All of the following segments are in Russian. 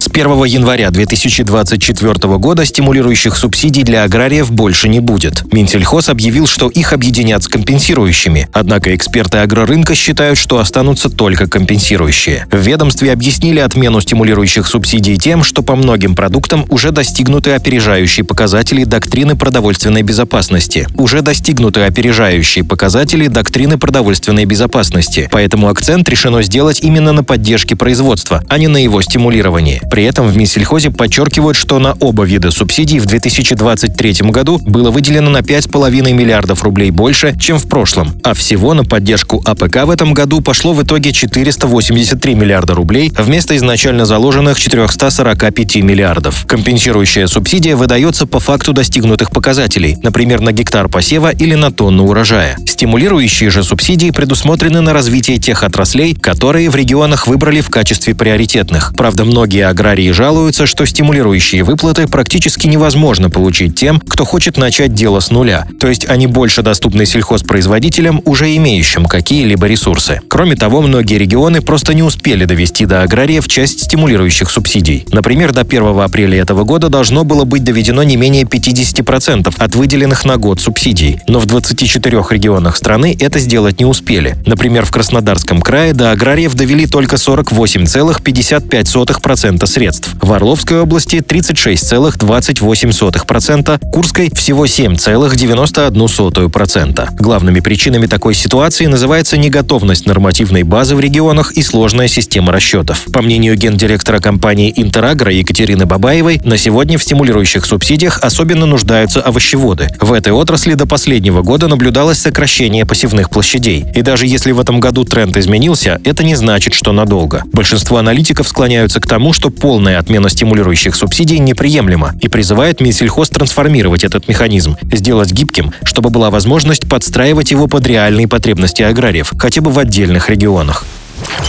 С 1 января 2024 года стимулирующих субсидий для аграриев больше не будет. Минсельхоз объявил, что их объединят с компенсирующими. Однако эксперты агрорынка считают, что останутся только компенсирующие. В ведомстве объяснили отмену стимулирующих субсидий тем, что по многим продуктам уже достигнуты опережающие показатели доктрины продовольственной безопасности. Уже достигнуты опережающие показатели доктрины продовольственной безопасности. Поэтому акцент решено сделать именно на поддержке производства, а не на его стимулировании. При этом в Минсельхозе подчеркивают, что на оба вида субсидий в 2023 году было выделено на 5,5 миллиардов рублей больше, чем в прошлом, а всего на поддержку АПК в этом году пошло в итоге 483 миллиарда рублей вместо изначально заложенных 445 миллиардов. Компенсирующая субсидия выдается по факту достигнутых показателей, например, на гектар посева или на тонну урожая. Стимулирующие же субсидии предусмотрены на развитие тех отраслей, которые в регионах выбрали в качестве приоритетных. Правда, многие аграрии жалуются, что стимулирующие выплаты практически невозможно получить тем, кто хочет начать дело с нуля, то есть они больше доступны сельхозпроизводителям, уже имеющим какие-либо ресурсы. Кроме того, многие регионы просто не успели довести до аграриев часть стимулирующих субсидий. Например, до 1 апреля этого года должно было быть доведено не менее 50% от выделенных на год субсидий, но в 24 регионах страны это сделать не успели. Например, в Краснодарском крае до аграриев довели только 48,55% средств. В Орловской области 36,28%, Курской всего 7,91%. Главными причинами такой ситуации называется неготовность нормативной базы в регионах и сложная система расчетов. По мнению гендиректора компании «Интерагро» Екатерины Бабаевой, на сегодня в стимулирующих субсидиях особенно нуждаются овощеводы. В этой отрасли до последнего года наблюдалось сокращение посевных площадей. И даже если в этом году тренд изменился, это не значит, что надолго. Большинство аналитиков склоняются к тому, что полная отмена стимулирующих субсидий неприемлема и призывает Минсельхоз трансформировать этот механизм, сделать гибким, чтобы была возможность подстраивать его под реальные потребности аграриев, хотя бы в отдельных регионах.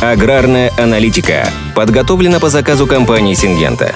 Аграрная аналитика подготовлена по заказу компании «Сингента».